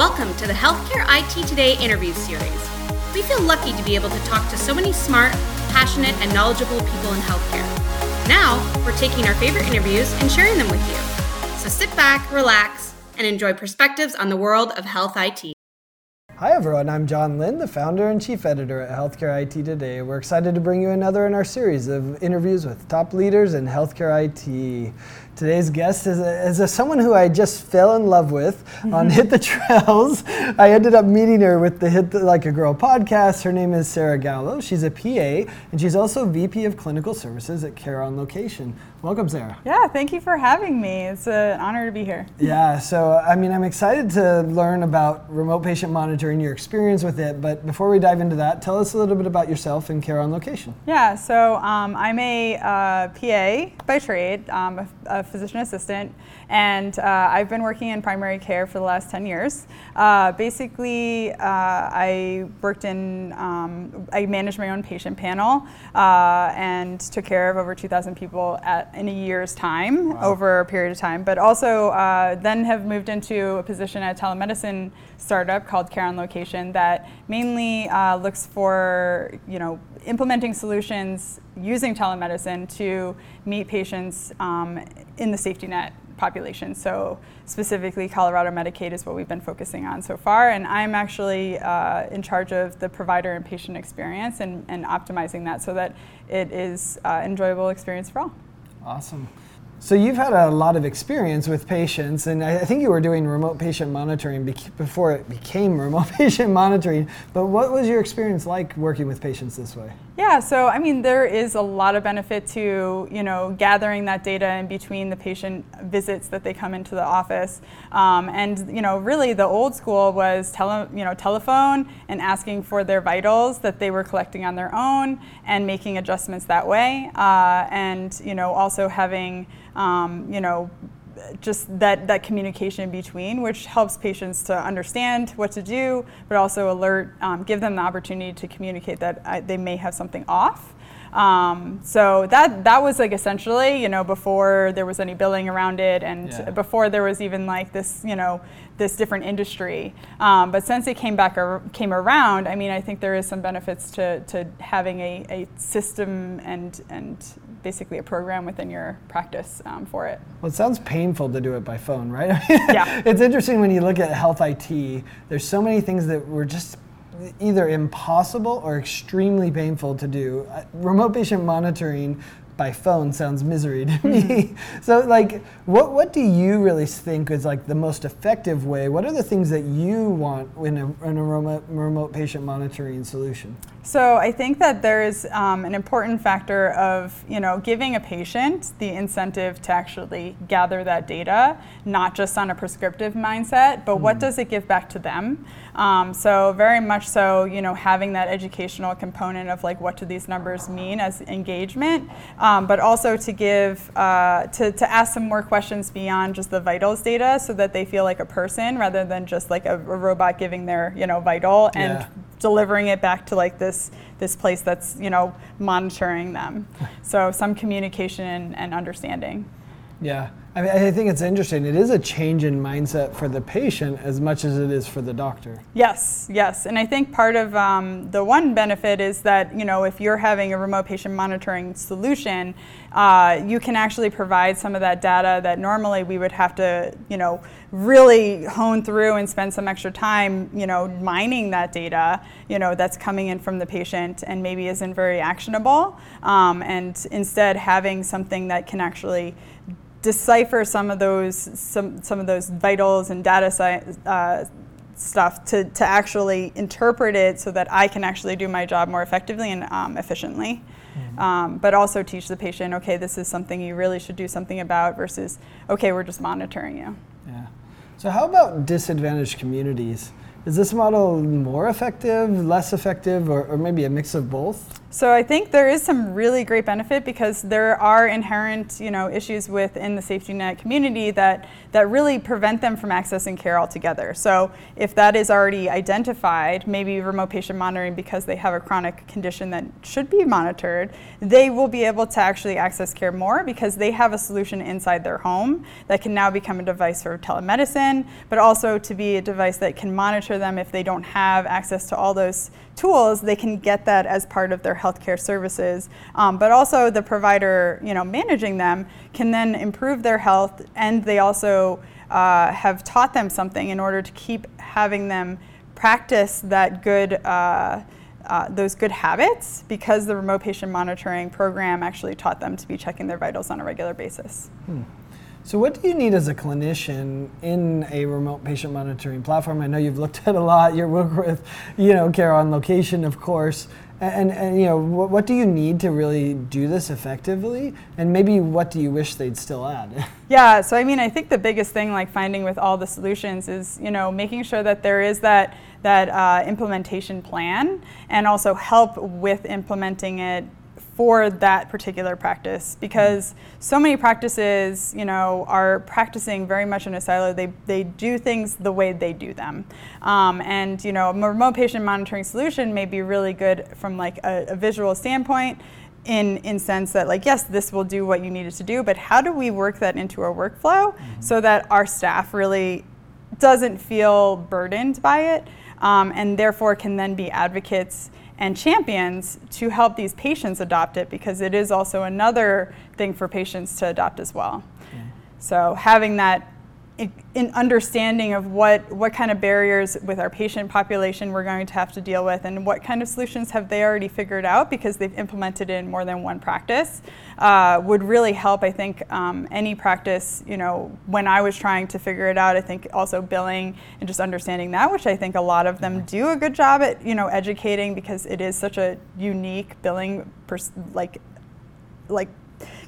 Welcome to the Healthcare IT Today interview series. We feel lucky to be able to talk to so many smart, passionate, and knowledgeable people in healthcare. Now, we're taking our favorite interviews and sharing them with you. So sit back, relax, and enjoy perspectives on the world of health IT. Hi, everyone. I'm John Lynn, the founder and chief editor at Healthcare IT Today. We're excited to bring you another in our series of interviews with top leaders in healthcare IT. Today's guest is, a, is a, someone who I just fell in love with on Hit the Trails. I ended up meeting her with the Hit the, Like a Girl podcast. Her name is Sarah Gallo. She's a PA, and she's also VP of Clinical Services at Care on Location. Welcome, Sarah. Yeah, thank you for having me. It's an honor to be here. Yeah, so I mean, I'm excited to learn about remote patient monitoring, your experience with it. But before we dive into that, tell us a little bit about yourself and Care on Location. Yeah, so um, I'm a uh, PA by trade, um, a, a physician assistant, and uh, I've been working in primary care for the last 10 years. Uh, basically, uh, I worked in, um, I managed my own patient panel uh, and took care of over 2,000 people at, in a year's time, wow. over a period of time, but also uh, then have moved into a position at a telemedicine startup called Care on Location that mainly uh, looks for, you know, implementing solutions using telemedicine to meet patients um, in the safety net population. So specifically, Colorado Medicaid is what we've been focusing on so far. And I'm actually uh, in charge of the provider and patient experience and, and optimizing that so that it is uh, enjoyable experience for all. Awesome. So you've had a lot of experience with patients, and I think you were doing remote patient monitoring before it became remote patient monitoring. But what was your experience like working with patients this way? Yeah, so I mean, there is a lot of benefit to you know gathering that data in between the patient visits that they come into the office, um, and you know really the old school was tele, you know telephone and asking for their vitals that they were collecting on their own and making adjustments that way, uh, and you know also having um, you know, just that, that communication between, which helps patients to understand what to do, but also alert, um, give them the opportunity to communicate that uh, they may have something off. Um, so that that was like essentially, you know, before there was any billing around it, and yeah. before there was even like this, you know, this different industry. Um, but since it came back ar- came around, I mean, I think there is some benefits to, to having a, a system and and basically a program within your practice um, for it. Well, it sounds painful to do it by phone, right? yeah. It's interesting when you look at health IT. There's so many things that were just either impossible or extremely painful to do. Uh, remote patient monitoring by phone sounds misery to me. so like what what do you really think is like the most effective way? What are the things that you want in a, in a remote, remote patient monitoring solution? So I think that there is um, an important factor of you know giving a patient the incentive to actually gather that data, not just on a prescriptive mindset, but mm. what hmm. does it give back to them? Um, so very much so, you know, having that educational component of like what do these numbers mean as engagement, um, but also to give uh, to to ask some more questions beyond just the vitals data, so that they feel like a person rather than just like a, a robot giving their you know vital and yeah. Delivering it back to like this this place that's you know monitoring them. so some communication and, and understanding. Yeah. I mean, I think it's interesting. It is a change in mindset for the patient as much as it is for the doctor. Yes, yes, and I think part of um, the one benefit is that you know if you're having a remote patient monitoring solution, uh, you can actually provide some of that data that normally we would have to you know really hone through and spend some extra time you know mining that data you know that's coming in from the patient and maybe isn't very actionable, um, and instead having something that can actually decipher some of those some some of those vitals and data science uh, stuff to, to actually interpret it so that I can actually do my job more effectively and um, efficiently. Mm-hmm. Um, but also teach the patient, okay, this is something you really should do something about versus, okay, we're just monitoring you. Yeah. So how about disadvantaged communities? Is this model more effective, less effective, or, or maybe a mix of both? So I think there is some really great benefit because there are inherent, you know, issues within the safety net community that that really prevent them from accessing care altogether. So if that is already identified, maybe remote patient monitoring because they have a chronic condition that should be monitored, they will be able to actually access care more because they have a solution inside their home that can now become a device for telemedicine, but also to be a device that can monitor them if they don't have access to all those tools, they can get that as part of their healthcare services. Um, but also the provider, you know, managing them can then improve their health, and they also uh, have taught them something in order to keep having them practice that good. Uh, uh, those good habits because the remote patient monitoring program actually taught them to be checking their vitals on a regular basis. Hmm. So, what do you need as a clinician in a remote patient monitoring platform? I know you've looked at a lot. You work with, you know, care on location, of course. And, and you know, what, what, do you need to really do this effectively? And maybe what do you wish they'd still add? yeah, so I mean, I think the biggest thing, like finding with all the solutions, is you know making sure that there is that that uh, implementation plan, and also help with implementing it for that particular practice because so many practices you know are practicing very much in a silo they, they do things the way they do them um, and you know a remote patient monitoring solution may be really good from like a, a visual standpoint in in sense that like yes this will do what you need it to do but how do we work that into our workflow mm-hmm. so that our staff really doesn't feel burdened by it um, and therefore can then be advocates and champions to help these patients adopt it because it is also another thing for patients to adopt as well. Yeah. So having that in understanding of what, what kind of barriers with our patient population we're going to have to deal with and what kind of solutions have they already figured out because they've implemented it in more than one practice uh, would really help I think um, any practice you know when I was trying to figure it out I think also billing and just understanding that which I think a lot of them do a good job at you know educating because it is such a unique billing pers- like like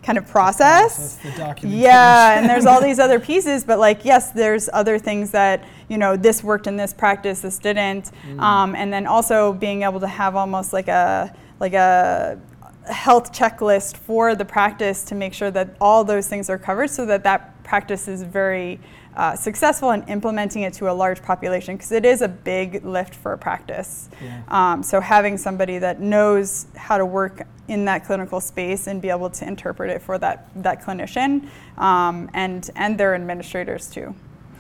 kind of process. yeah, and there's all these other pieces, but like yes, there's other things that you know this worked in this practice, this didn't, mm. um, and then also being able to have almost like a like a health checklist for the practice to make sure that all those things are covered, so that that practice is very uh, successful in implementing it to a large population because it is a big lift for a practice. Yeah. Um, so having somebody that knows how to work in that clinical space and be able to interpret it for that that clinician um, and and their administrators too.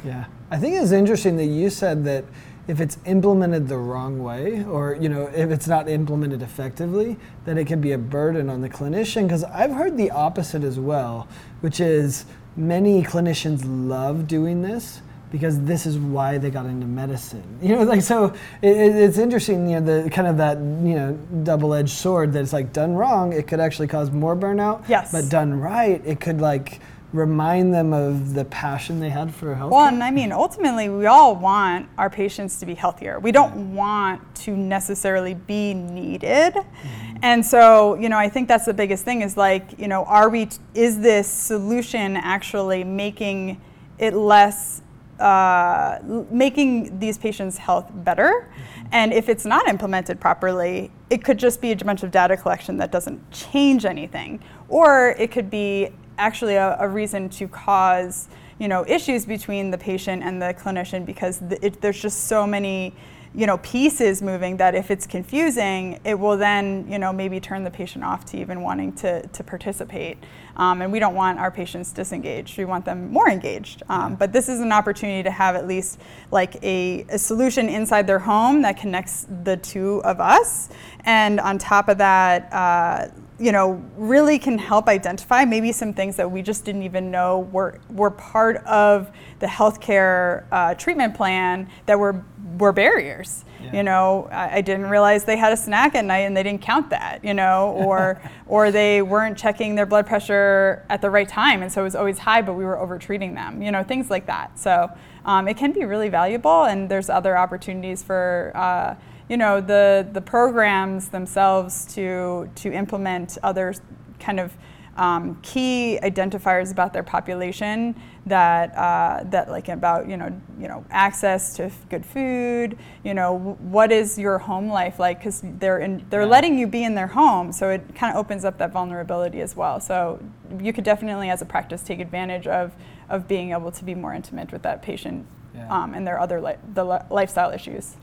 Yeah, I think it's interesting that you said that if it's implemented the wrong way or you know if it's not implemented effectively then it can be a burden on the clinician because i've heard the opposite as well which is many clinicians love doing this because this is why they got into medicine. You know, like so it, it's interesting. You know, the kind of that you know double-edged sword that it's like done wrong, it could actually cause more burnout. Yes. But done right, it could like remind them of the passion they had for health. Well, and I mean, ultimately, we all want our patients to be healthier. We don't want to necessarily be needed. Mm-hmm. And so, you know, I think that's the biggest thing is like, you know, are we, is this solution actually making it less, uh, making these patients' health better? Mm-hmm. And if it's not implemented properly, it could just be a bunch of data collection that doesn't change anything. Or it could be actually a, a reason to cause you know issues between the patient and the clinician because it, there's just so many you know pieces moving that if it's confusing it will then you know maybe turn the patient off to even wanting to, to participate. Um, and we don't want our patients disengaged. We want them more engaged. Um, but this is an opportunity to have at least like a, a solution inside their home that connects the two of us. And on top of that uh, you know, really can help identify maybe some things that we just didn't even know were, were part of the healthcare uh, treatment plan that were, were barriers. Yeah. You know, I, I, didn't realize they had a snack at night and they didn't count that, you know, or, or they weren't checking their blood pressure at the right time and so it was always high, but we were over treating them, you know, things like that. So um, it can be really valuable and there's other opportunities for, uh, you know the the programs themselves to to implement other kind of um, key identifiers about their population that uh, that like about you know you know access to good food you know what is your home life like because they're in they're yeah. letting you be in their home so it kind of opens up that vulnerability as well so you could definitely as a practice take advantage of of being able to be more intimate with that patient yeah. um, and their other li- the li- lifestyle issues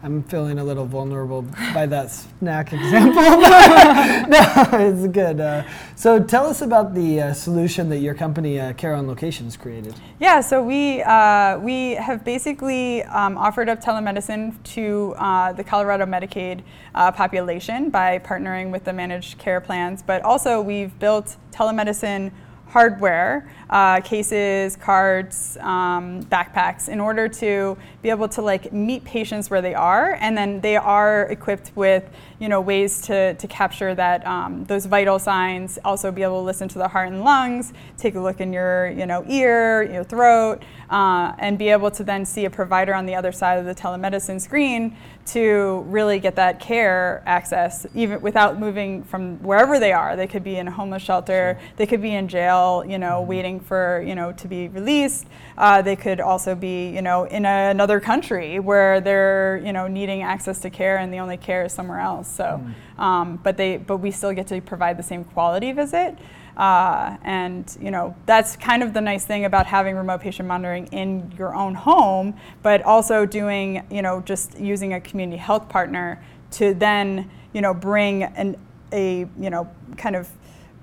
I'm feeling a little vulnerable by that snack example. no, it's good. Uh, so tell us about the uh, solution that your company, uh, Care on Locations, created. Yeah, so we uh, we have basically um, offered up telemedicine to uh, the Colorado Medicaid uh, population by partnering with the managed care plans, but also we've built telemedicine hardware, uh, cases, cards, um, backpacks, in order to be able to like meet patients where they are, and then they are equipped with you know ways to, to capture that um, those vital signs. Also, be able to listen to the heart and lungs, take a look in your you know ear, your throat, uh, and be able to then see a provider on the other side of the telemedicine screen to really get that care access, even without moving from wherever they are. They could be in a homeless shelter, they could be in jail, you know, mm-hmm. Waiting for you know to be released. Uh, they could also be you know in a, another country where they're you know needing access to care and the only care is somewhere else. So, mm. um, but they but we still get to provide the same quality visit. Uh, and you know that's kind of the nice thing about having remote patient monitoring in your own home, but also doing you know just using a community health partner to then you know bring an a you know kind of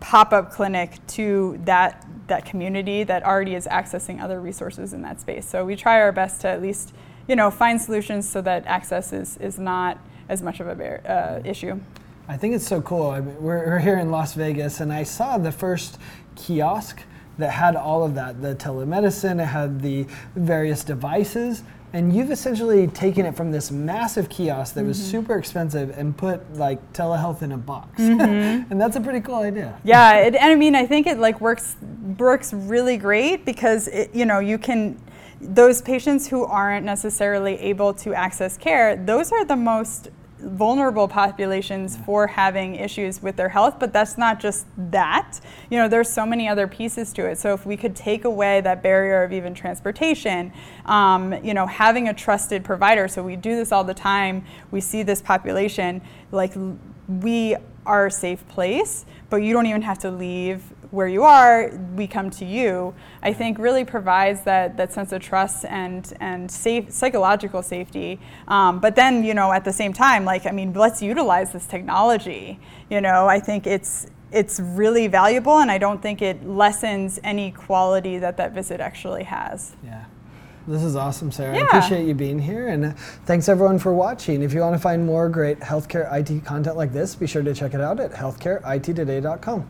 pop-up clinic to that that community that already is accessing other resources in that space. So we try our best to at least you know find solutions so that access is is not as much of a uh, issue. I think it's so cool. I mean, we're, we're here in Las Vegas, and I saw the first kiosk that had all of that the telemedicine, it had the various devices. And you've essentially taken it from this massive kiosk that mm-hmm. was super expensive and put like telehealth in a box, mm-hmm. and that's a pretty cool idea. Yeah, it, and I mean, I think it like works works really great because it, you know you can those patients who aren't necessarily able to access care, those are the most vulnerable populations for having issues with their health but that's not just that. You know there's so many other pieces to it. So if we could take away that barrier of even transportation um, you know having a trusted provider so we do this all the time we see this population like we are a safe place but you don't even have to leave where you are, we come to you, I think really provides that, that sense of trust and, and safe, psychological safety. Um, but then, you know, at the same time, like, I mean, let's utilize this technology. You know, I think it's, it's really valuable and I don't think it lessens any quality that that visit actually has. Yeah. This is awesome, Sarah. Yeah. I appreciate you being here, and thanks everyone for watching. If you want to find more great healthcare IT content like this, be sure to check it out at healthcareittoday.com.